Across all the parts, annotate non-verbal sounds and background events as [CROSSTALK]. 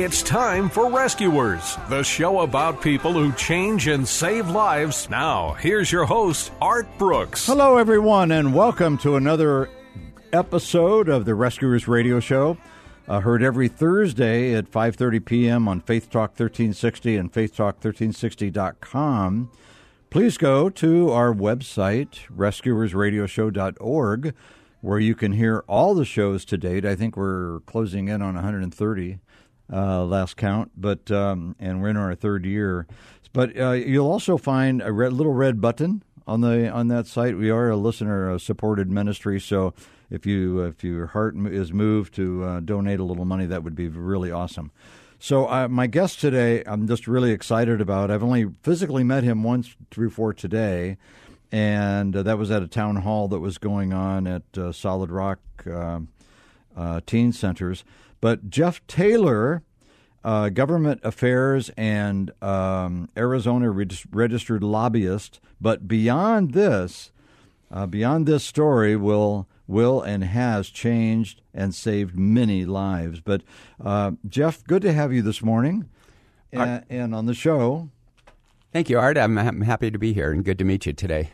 It's time for Rescuers, the show about people who change and save lives. Now, here's your host, Art Brooks. Hello, everyone, and welcome to another episode of the Rescuers Radio Show. Uh, heard every Thursday at 5:30 p.m. on Faith Talk 1360 and faithtalk1360.com. Please go to our website, rescuersradioshow.org, where you can hear all the shows to date. I think we're closing in on 130 uh, last count, but um, and we're in our third year. But uh, you'll also find a red, little red button on the on that site. We are a listener supported ministry, so if you if your heart is moved to uh, donate a little money, that would be really awesome. So uh, my guest today, I'm just really excited about. I've only physically met him once through before today, and uh, that was at a town hall that was going on at uh, Solid Rock Teen Centers. But Jeff Taylor, uh, government affairs and um, Arizona registered lobbyist. But beyond this, uh, beyond this story, will will and has changed and saved many lives. But uh, Jeff, good to have you this morning, and, and, on the show. Thank you, Art. I'm, I'm, happy to be here and good to meet you today.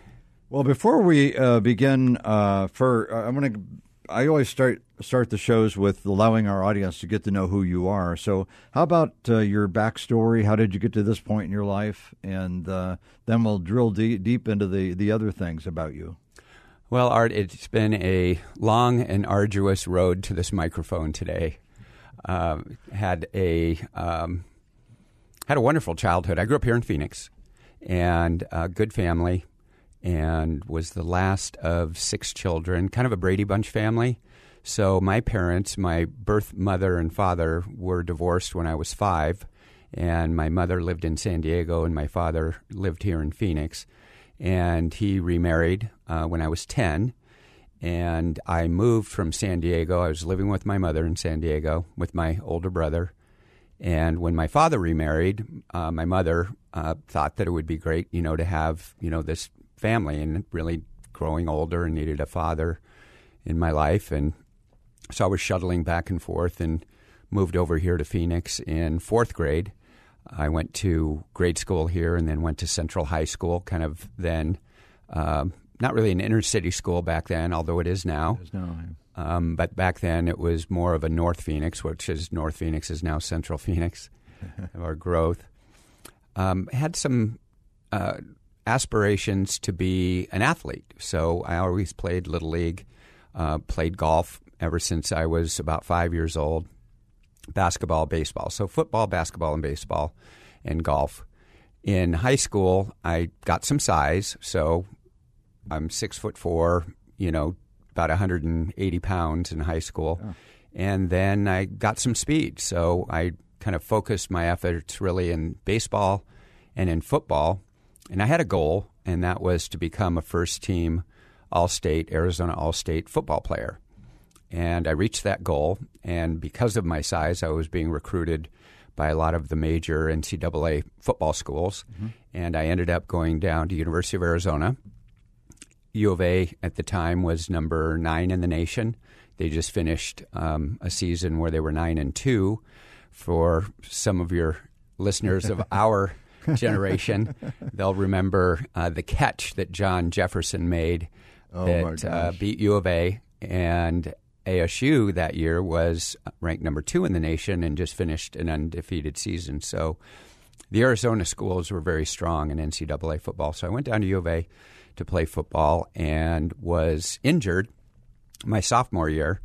Well, before we uh, begin, uh, for uh, I'm going to I always start start the shows with allowing our audience to get to know who you are. So, how about uh, your backstory? How did you get to this point in your life? And uh, then we'll drill deep, deep into the, the other things about you. Well, Art, it's been a long and arduous road to this microphone today. Uh, had a um, had a wonderful childhood. I grew up here in Phoenix, and a good family and was the last of six children, kind of a Brady Bunch family. So my parents, my birth mother and father, were divorced when I was five, and my mother lived in San Diego, and my father lived here in Phoenix. And he remarried uh, when I was 10, and I moved from San Diego. I was living with my mother in San Diego with my older brother. And when my father remarried, uh, my mother uh, thought that it would be great, you know, to have you know this family and really growing older and needed a father in my life. And so I was shuttling back and forth and moved over here to Phoenix in fourth grade. I went to grade school here and then went to Central High School, kind of then. Um, not really an inner city school back then, although it is now. It is now. Um, but back then it was more of a North Phoenix, which is North Phoenix is now Central Phoenix [LAUGHS] of our growth. Um, had some uh, aspirations to be an athlete. So I always played Little League, uh, played golf ever since I was about five years old, basketball, baseball. So football, basketball, and baseball, and golf. In high school, I got some size. So I'm six foot four, you know, about 180 pounds in high school. Oh. And then I got some speed. So I kind of focused my efforts really in baseball and in football and I had a goal, and that was to become a first team All State, Arizona All State football player. And I reached that goal, and because of my size, I was being recruited by a lot of the major NCAA football schools. Mm-hmm. And I ended up going down to University of Arizona. U of A at the time was number nine in the nation. They just finished um, a season where they were nine and two. For some of your listeners of [LAUGHS] our generation, they'll remember uh, the catch that John Jefferson made oh that uh, beat U of A. And ASU that year was ranked number two in the nation and just finished an undefeated season. So the Arizona schools were very strong in NCAA football. So I went down to U of A to play football and was injured my sophomore year.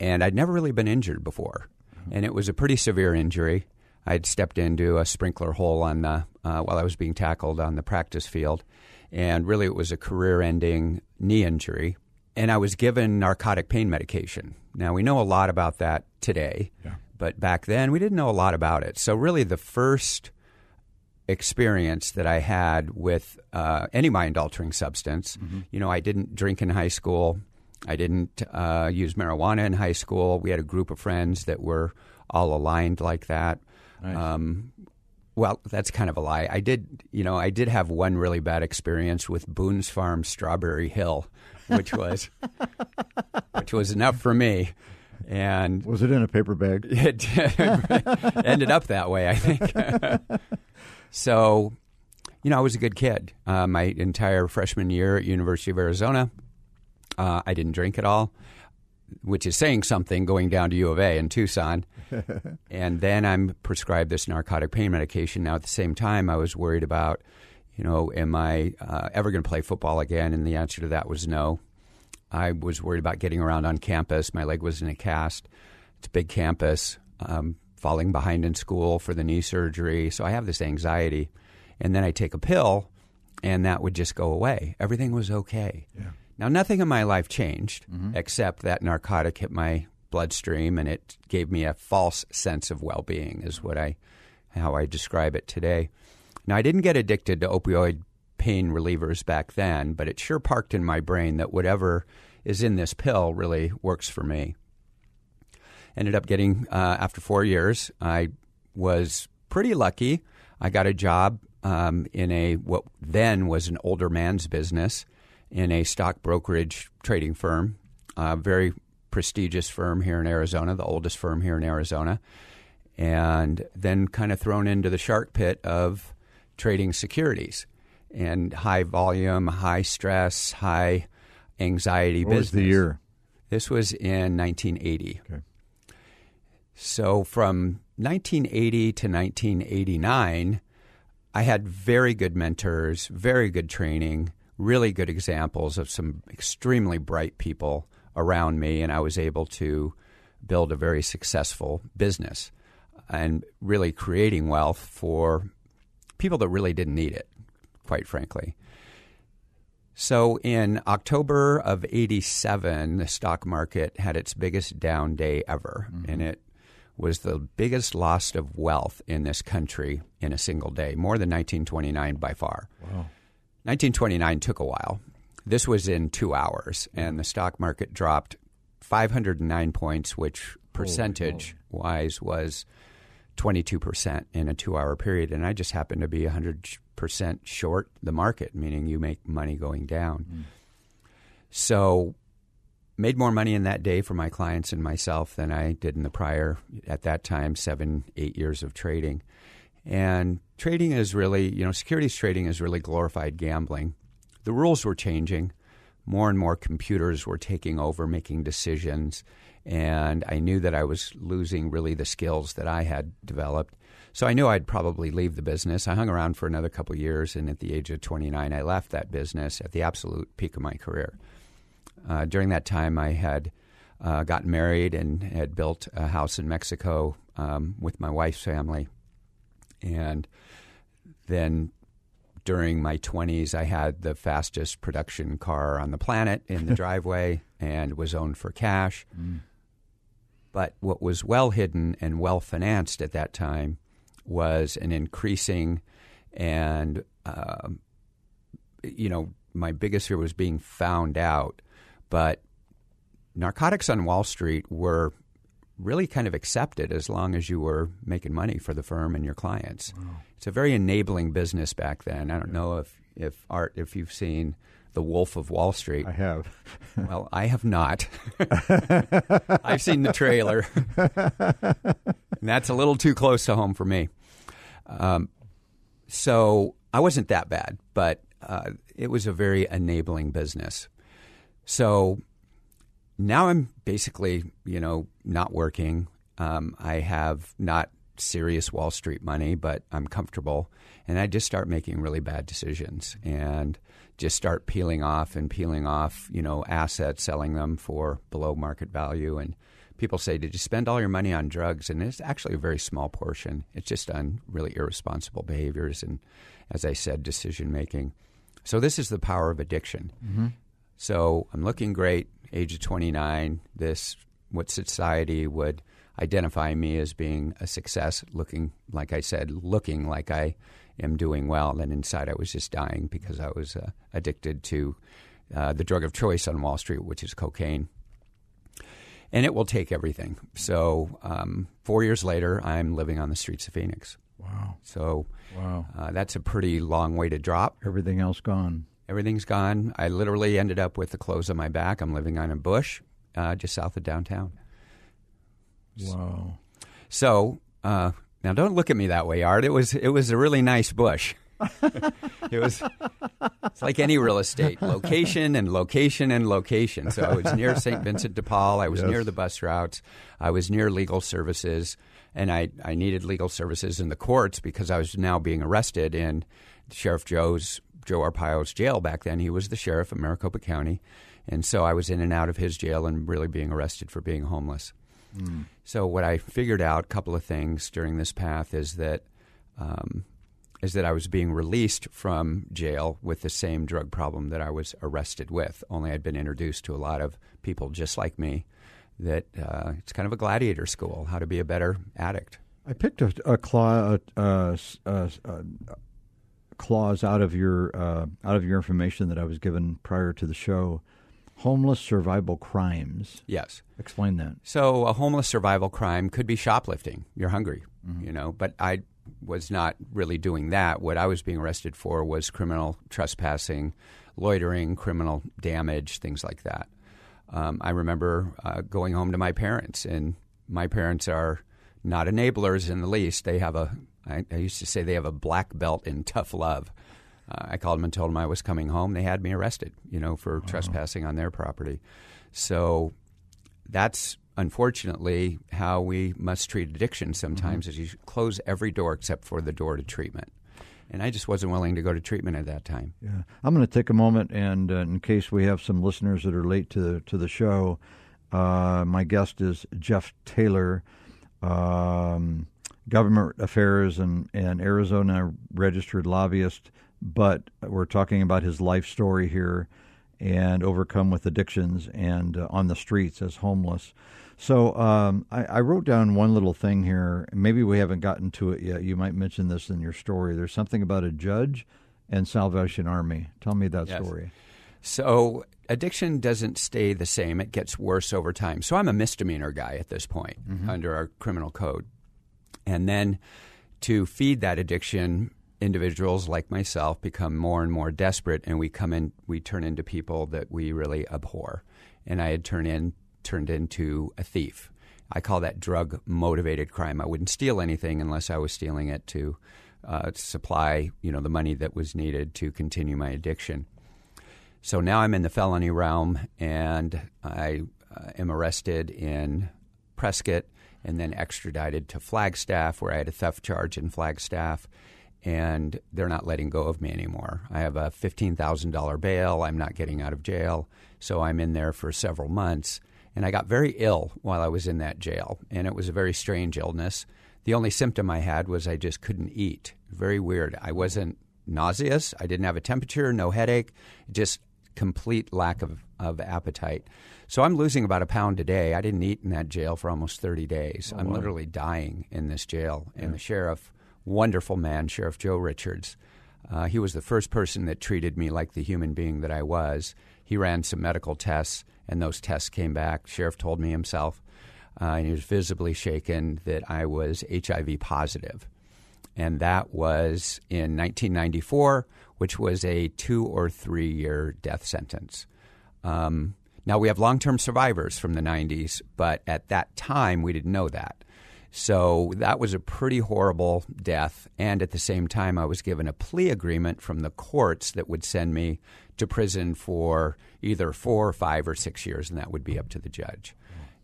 And I'd never really been injured before. And it was a pretty severe injury. I'd stepped into a sprinkler hole on the, uh, while I was being tackled on the practice field. And really, it was a career ending knee injury. And I was given narcotic pain medication. Now, we know a lot about that today. Yeah. But back then, we didn't know a lot about it. So, really, the first experience that I had with uh, any mind altering substance, you know, I didn't drink in high school. I didn't uh, use marijuana in high school. We had a group of friends that were all aligned like that. Um, well, that's kind of a lie. I did, you know, I did have one really bad experience with Boone's Farm Strawberry Hill, which was, [LAUGHS] which was enough for me. And Was it in a paper bag? [LAUGHS] it [LAUGHS] ended up that way, I think. so, you know, I was a good kid. Uh, my entire freshman year at University of Arizona, uh, I didn't drink at all, which is saying something going down to U of A in Tucson. [LAUGHS] and then I'm prescribed this narcotic pain medication. Now, at the same time, I was worried about, you know, am I uh, ever going to play football again? And the answer to that was no. I was worried about getting around on campus. My leg was in a cast. It's a big campus. Um, falling behind in school for the knee surgery. So I have this anxiety. And then I take a pill, and that would just go away. Everything was okay. Now, nothing in my life changed except that narcotic hit my bloodstream, and it gave me a false sense of well being, is what I, how I describe it today. Now, I didn't get addicted to opioid pain relievers back then, but it sure parked in my brain that whatever is in this pill really works for me. Ended up getting, uh, after four years, I was pretty lucky. I got a job um, in a, what then was an older man's business in a stock brokerage trading firm, a very prestigious firm here in Arizona, the oldest firm here in Arizona, and then kind of thrown into the shark pit of trading securities and high volume, high stress, high anxiety What business. was the year? This was in 1980. Okay. So from 1980 to 1989, I had very good mentors, very good training, really good examples of some extremely bright people around me, and I was able to build a very successful business and really creating wealth for people that really didn't need it, quite frankly. So in October of 87, the stock market had its biggest down day ever, mm-hmm. and it was the biggest loss of wealth in this country in a single day, more than 1929 by far. Wow. 1929 took a while. This was in two hours, and the stock market dropped 509 points, which percentage wise was 22% in a two hour period. And I just happened to be 100% short the market, meaning you make money going down. Hmm. So, made more money in that day for my clients and myself than I did in the prior, at that time, seven, eight years of trading. And trading is really, you know, securities trading is really glorified gambling. The rules were changing. More and more computers were taking over, making decisions. And I knew that I was losing really the skills that I had developed. So I knew I'd probably leave the business. I hung around for another couple years, and at the age of 29, I left that business at the absolute peak of my career. Uh, during that time, I had uh, gotten married and had built a house in Mexico um, with my wife's family. And then during my 20s, I had the fastest production car on the planet in the [LAUGHS] driveway and was owned for cash. But what was well hidden and well financed at that time was an increasing and, um you know, my biggest fear was being found out. But narcotics on Wall Street were really kind of accepted as long as you were making money for the firm and your clients. It's a very enabling business back then. I don't know if, if Art, if you've seen The Wolf of Wall Street. I have. [LAUGHS] Well, I have not. [LAUGHS] I've seen the trailer. [LAUGHS] and that's a little too close to home for me. Um, so I wasn't that bad, but uh, it was a very enabling business. So now I'm basically, you know, not working. Um, I have not serious Wall Street money, but I'm comfortable. And I just start making really bad decisions and just start peeling off and peeling off, you know, assets, selling them for below market value. And people say, Did you spend all your money on drugs? And it's actually a very small portion. It's just on really irresponsible behaviors and, as I said, decision making. So this is the power of addiction. Mm-hmm. So I'm looking great, age of 29. This, what society would identify me as being a success, looking, like I said, looking like I am doing well. And inside I was just dying because I was uh, addicted to uh, the drug of choice on Wall Street, which is cocaine. And it will take everything. So um, four years later, I'm living on the streets of Phoenix. Wow. So Wow. uh, that's a pretty long way to drop. Everything else gone. Everything's gone. I literally ended up with the clothes on my back. I'm living on a bush uh, just south of downtown. Wow. So uh, now, don't look at me that way, Art. It was it was a really nice bush. it was it's like any real estate location and location and location. So I was near St. Vincent de Paul. I was Yes. near the bus routes. I was near legal services, and I I needed legal services in the courts because I was now being arrested in Sheriff Joe's Joe Arpaio's jail back then. He was the sheriff of Maricopa County, and so I was in and out of his jail and really being arrested for being homeless. So what I figured out, a couple of things during this path, is that um, is that I was being released from jail with the same drug problem that I was arrested with. Only I'd been introduced to a lot of people just like me. That uh, it's kind of a gladiator school, how to be a better addict. I picked a, a, claw, a, a, a, a clause out of your uh, out of your information that I was given prior to the show. Homeless survival crimes. Yes. Explain that. So a homeless survival crime could be shoplifting. You're hungry, you know, but I was not really doing that. What I was being arrested for was criminal trespassing, loitering, criminal damage, things like that. Um, I remember uh, going home to my parents, and my parents are not enablers in the least. They have a, I, I used to say they have a black belt in tough love. Uh, I called them and told them I was coming home. They had me arrested, you know, for trespassing on their property. So that's unfortunately how we must treat addiction sometimes is you close every door except for the door to treatment and i just wasn't willing to go to treatment at that time Yeah, I'm going to take a moment, and uh, in case we have some listeners that are late to the, to the show, uh, my guest is Jeff Taylor, um, government affairs and, and Arizona registered lobbyist. But we're talking about his life story here, and overcome with addictions and uh, on the streets as homeless. So um, I, I wrote down one little thing here. Maybe we haven't gotten to it yet. You might mention this in your story. There's something about a judge and Salvation Army. Tell me that Yes. story. So addiction doesn't stay the same; it gets worse over time. So I'm a misdemeanor guy at this point under our criminal code, and then to feed that addiction, individuals like myself become more and more desperate, and we come in, we turn into people that we really abhor. And I had turned in turned into a thief. I call that drug motivated crime. I wouldn't steal anything unless I was stealing it to uh, supply, you know, the money that was needed to continue my addiction. So now I'm in the felony realm, and I uh, am arrested in Prescott and then extradited to Flagstaff, where I had a theft charge in Flagstaff, and they're not letting go of me anymore. I have a $15,000 bail. I'm not getting out of jail, so I'm in there for several months. And I got very ill while I was in that jail, and it was a very strange illness. The only symptom I had was I just couldn't eat. Very weird. I wasn't nauseous. I didn't have a temperature, no headache, just complete lack of, of appetite. So I'm losing about a pound a day. I didn't eat in that jail for almost 30 days. I'm literally dying in this jail. And the sheriff, wonderful man, Sheriff Joe Richards, uh, he was the first person that treated me like the human being that I was. He ran some medical tests, and those tests came back. Sheriff told me himself, uh, and he was visibly shaken, that I was HIV positive and that was in 1994, which was a two or three year death sentence. Um, now we have long term survivors from the 90s, but at that time we didn't know that. So that was a pretty horrible death. And at the same time, I was given a plea agreement from the courts that would send me to prison for either four, or five, or six years, and that would be up to the judge.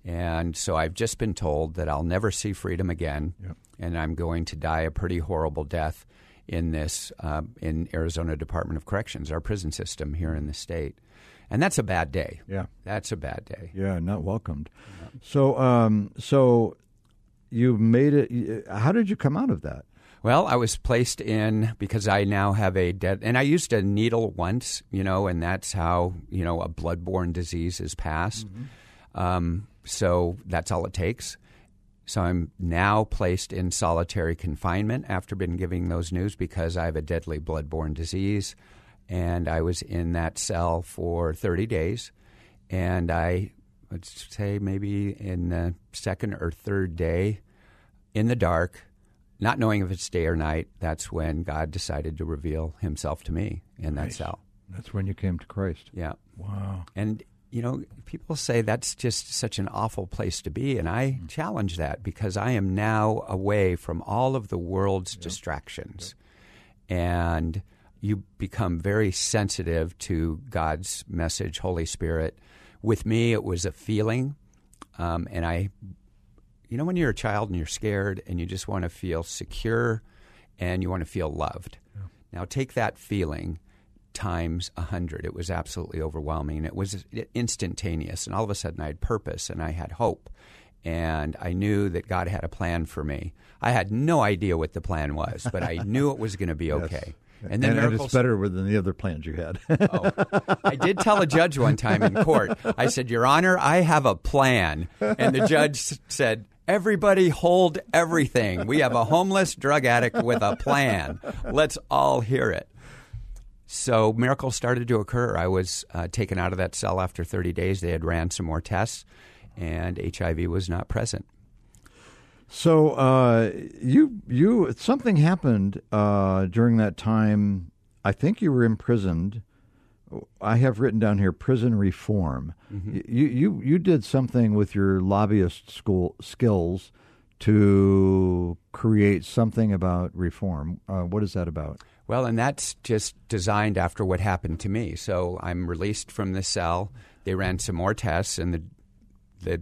And so I've just been told that I'll never see freedom again, Yep. and I'm going to die a pretty horrible death in this uh, in Arizona Department of Corrections, our prison system here in the state. And that's a bad day. Yeah. That's a bad day. Yeah, not welcomed. So, um, so you made it. How did you come out of that? Well, I was placed in because I now have a dead, and I used a needle once, you know, and that's how you know a bloodborne disease is passed. Um, so that's all it takes. So I'm now placed in solitary confinement after been giving those news because I have a deadly bloodborne disease, and I was in that cell for 30 days, and I would say maybe in the second or third day, in the dark, not knowing if it's day or night, that's when God decided to reveal Himself to me in that Nice. cell. That's when you came to Christ. Yeah. Wow. And, you know, people say that's just such an awful place to be. And I challenge that because I am now away from all of the world's distractions. And you become very sensitive to God's message, Holy Spirit. With me, it was a feeling. Um, and I, you know, when you're a child and you're scared and you just want to feel secure and you want to feel loved. Now, take that feeling times a hundred. It was absolutely overwhelming. It was instantaneous, and all of a sudden I had purpose and I had hope, and I knew that God had a plan for me. I had no idea what the plan was, but I knew it was going to be [LAUGHS] okay. And, then and miracles. it's better than the other plans you had. [LAUGHS] Oh, I did tell a judge one time in court. I said, "Your Honor, I have a plan," and the judge said. Everybody hold everything. We have a homeless drug addict with a plan. Let's all hear it. So miracles started to occur. I was uh, taken out of that cell after 30 days. They had ran some more tests, and HIV was not present. so uh, you you something happened uh, during that time. I think you were imprisoned. I have written down here prison reform. Mm-hmm. You you you did something with your lobbyist school skills to create something about reform. Uh, what is that about? Well, and that's just designed after what happened to me. So I'm released from the cell. They ran some more tests, and the the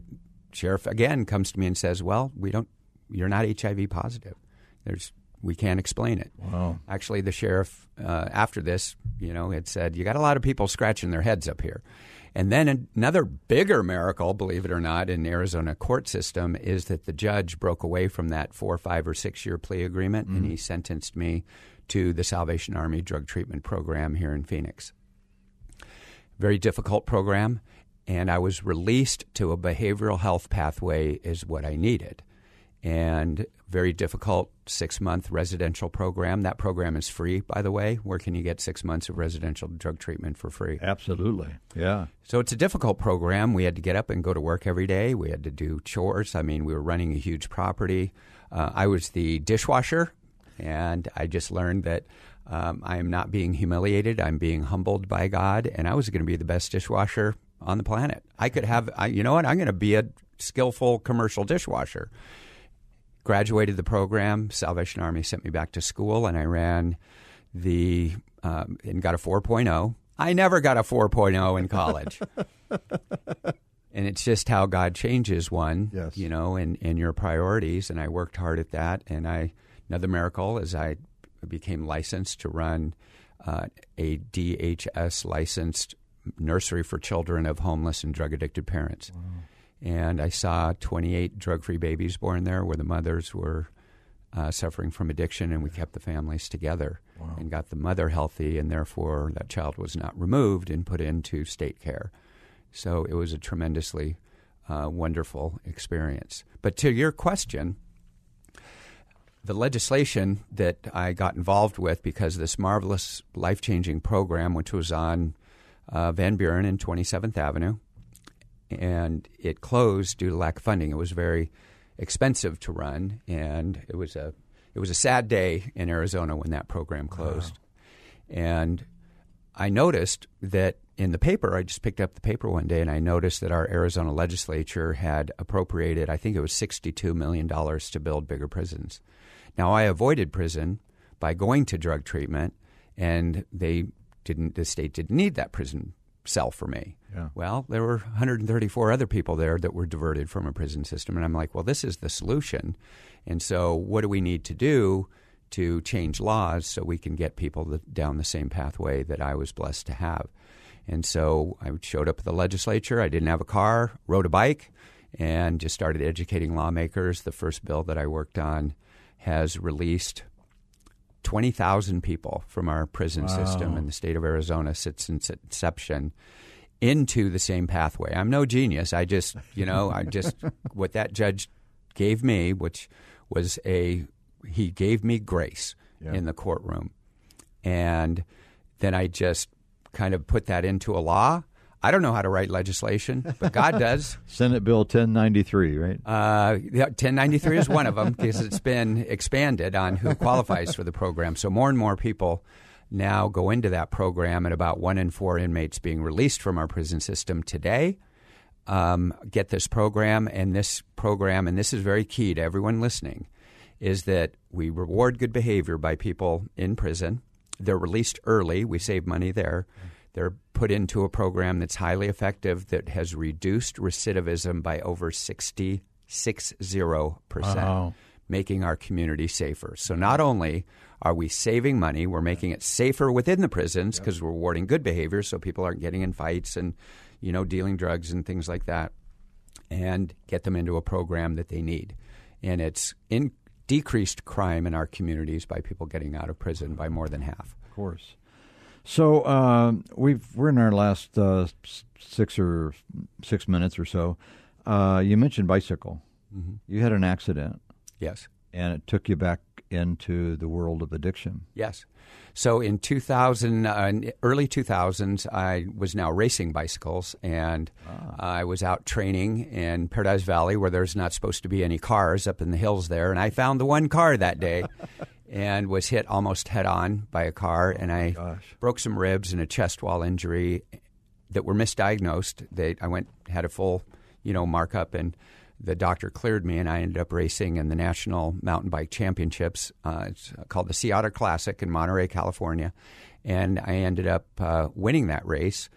sheriff again comes to me and says, "Well, we don't. You're not HIV positive. There's we can't explain it." Wow. Actually, the sheriff uh, after this, you know, had said, "You got a lot of people scratching their heads up here." And then another bigger miracle, believe it or not, in the Arizona court system is that the judge broke away from that four, five, or six year plea agreement and mm-hmm. he sentenced me to the Salvation Army drug treatment program here in Phoenix. Very difficult program, and I was released to a behavioral health pathway, is what I needed. And very difficult six month residential program. That program is free, by the way. Where can you get six months of residential drug treatment for free? Absolutely. Yeah. So it's a difficult program. We had to get up and go to work every day. We had to do chores. I mean, we were running a huge property. Uh, I was the dishwasher, and I just learned that um, I am not being humiliated. I'm being humbled by God, and I was going to be the best dishwasher on the planet. I could have, I, you know what? I'm going to be a skillful commercial dishwasher. Graduated the program. Salvation Army sent me back to school, and I ran the um, and got a 4.0. I never got a 4.0 in college. [LAUGHS] and it's just how God changes one, Yes. you know, and, and your priorities. And I worked hard at that. And I another miracle is I became licensed to run uh, a DHS licensed nursery for children of homeless and drug addicted parents. And I saw 28 drug free babies born there where the mothers were uh, suffering from addiction, and we kept the families together and got the mother healthy, and therefore that child was not removed and put into state care. So it was a tremendously uh, wonderful experience. But to your question, the legislation that I got involved with because of this marvelous life changing program, which was on uh, Van Buren and 27th Avenue, and it closed due to lack of funding. It was very expensive to run, and it was a it was a sad day in Arizona when that program closed. And I noticed that in the paper, I just picked up the paper one day and I noticed that our Arizona legislature had appropriated, I think it was $62 million to build bigger prisons. Now, I avoided prison by going to drug treatment, and they didn't, the state didn't need that prison sell for me. Yeah. Well, there were 134 other people there that were diverted from a prison system. And I'm like, well, this is the solution. And so, what do we need to do to change laws so we can get people down the same pathway that I was blessed to have? And so, I showed up at the legislature. I didn't have a car, rode a bike, and just started educating lawmakers. The first bill that I worked on has released 20,000 people from our prison Wow. system in the state of Arizona since its inception into the same pathway. I'm no genius. I just, you know, I just, [LAUGHS] what that judge gave me, which was a, he gave me grace Yeah. in the courtroom. And then I just kind of put that into a law. I don't know how to write legislation, but God [LAUGHS] does. Senate Bill 1093, right? Uh, yeah, 1093 is one of them because it's been expanded on who qualifies for the program. So more and more people now go into that program, and about one in four inmates being released from our prison system today um, get this program. And this program, and this is very key to everyone listening, is that we reward good behavior by people in prison. They're released early. We save money there. They're put into a program that's highly effective that has reduced recidivism by over 60, 60%, Wow. making our community safer. So not only are we saving money, we're making it safer within the prisons because we're rewarding good behavior so people aren't getting in fights and, you know, dealing drugs and things like that and get them into a program that they need. And it's in decreased crime in our communities by people getting out of prison by more than half. Of course. So um, we've we're in our last uh, six or six minutes or so. Uh, you mentioned bicycle. You had an accident, Yes. and it took you back into the world of addiction. Yes. So in 2000, uh, early 2000s, I was now racing bicycles, and I was out training in Paradise Valley, where there's not supposed to be any cars up in the hills there. And I found the one car that day, [LAUGHS] and was hit almost head on by a car, and I gosh. broke some ribs and a chest wall injury that were misdiagnosed. They, I went had a full, you know, markup, and the doctor cleared me, and I ended up racing in the National Mountain Bike Championships. Uh, it's called the Sea Otter Classic in Monterey, California, and I ended up uh, winning that race.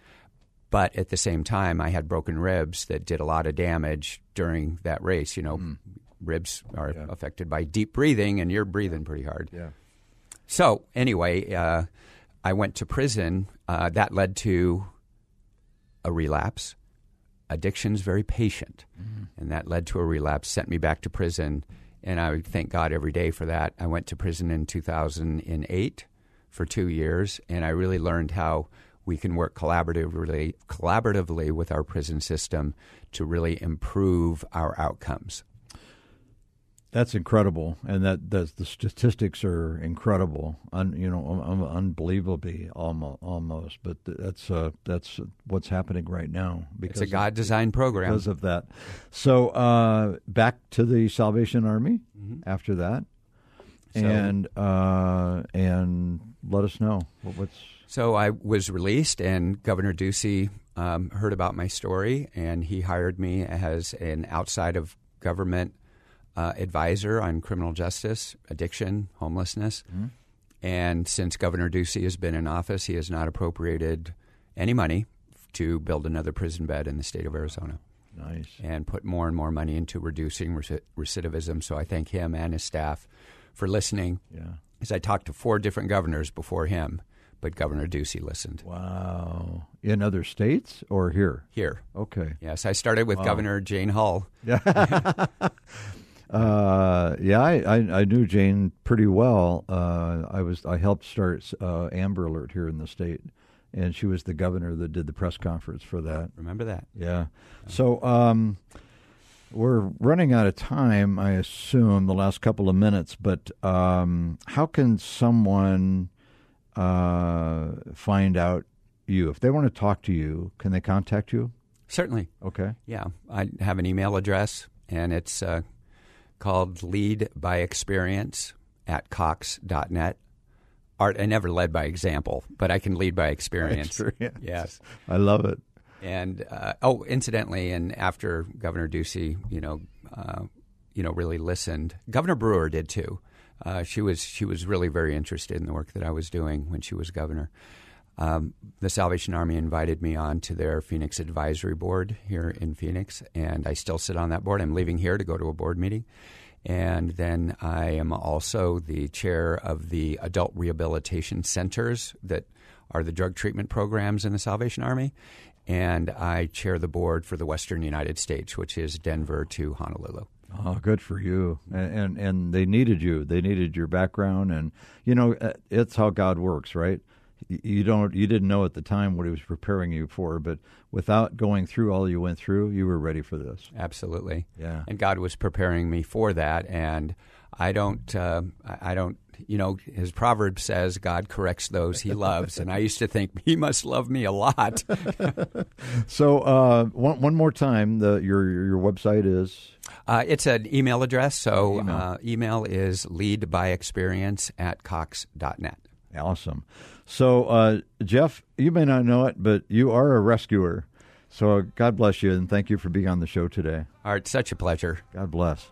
But at the same time, I had broken ribs that did a lot of damage during that race. You know, ribs are affected by deep breathing, and you're breathing pretty hard. Yeah. So anyway, uh, I went to prison. Uh, that led to a relapse. Addiction's very patient, and that led to a relapse. Sent me back to prison, and I thank God every day for that. I went to prison in 2008 for two years, and I really learned how we can work collaboratively collaboratively with our prison system to really improve our outcomes. That's incredible, and that that's, the statistics are incredible. Un, you know, un, unbelievably almost, almost. But that's uh, that's what's happening right now because It's a God designed program. because of that. So uh, back to the Salvation Army after that, Mm-hmm. So- and uh, and let us know what, what's So I was released, and Governor Ducey um, heard about my story, and he hired me as an outside of government uh, advisor on criminal justice, addiction, homelessness. And since Governor Ducey has been in office, he has not appropriated any money to build another prison bed in the state of Arizona nice. and put more and more money into reducing recidivism. So I thank him and his staff for listening Yeah. as I talked to four different governors before him, but Governor Ducey listened. Wow. In other states or here? Here, Okay. yes, I started with Governor Jane Hull. [LAUGHS] [LAUGHS] Uh, yeah, I, I I knew Jane pretty well. Uh, I was I helped start uh, Amber Alert here in the state, and she was the governor that did the press conference for that. Remember that? Yeah. So um, we're running out of time, I assume, the last couple of minutes. But um, how can someone uh, find out you if they want to talk to you? Can they contact you? Certainly. Okay. Yeah, I have an email address, and it's uh, called Lead by Experience at Cox.net. Art, I never led by example, but I can lead by experience. Experience. Yes. I love it. And uh, oh, incidentally, and after Governor Ducey, you know, uh, you know, really listened. Governor Brewer did too. Uh, she was she was really very interested in the work that I was doing when she was governor. Um, the Salvation Army invited me on to their Phoenix Advisory Board here in Phoenix, and I still sit on that board. I'm leaving here to go to a board meeting. And then I am also the chair of the adult rehabilitation centers that are the drug treatment programs in the Salvation Army. And I chair the board for the Western United States, which is Denver to Honolulu. Oh, good for you! And, and, and they needed you. They needed your background, and you know uh, it's how God works, right? You don't, you didn't know at the time what He was preparing you for, but without going through all you went through, you were ready for this. Absolutely, yeah. And God was preparing me for that, and I don't, uh, I don't you know, his proverb says God corrects those he loves, and I used to think he must love me a lot. [LAUGHS] so, uh, one one more time, the your your website is. Uh, it's an email address. So, email, uh, email is leadbyexperience at cox.net. Awesome. So, uh, Jeff, you may not know it, but you are a rescuer. So, God bless you, and thank you for being on the show today. All right, such a pleasure. God bless.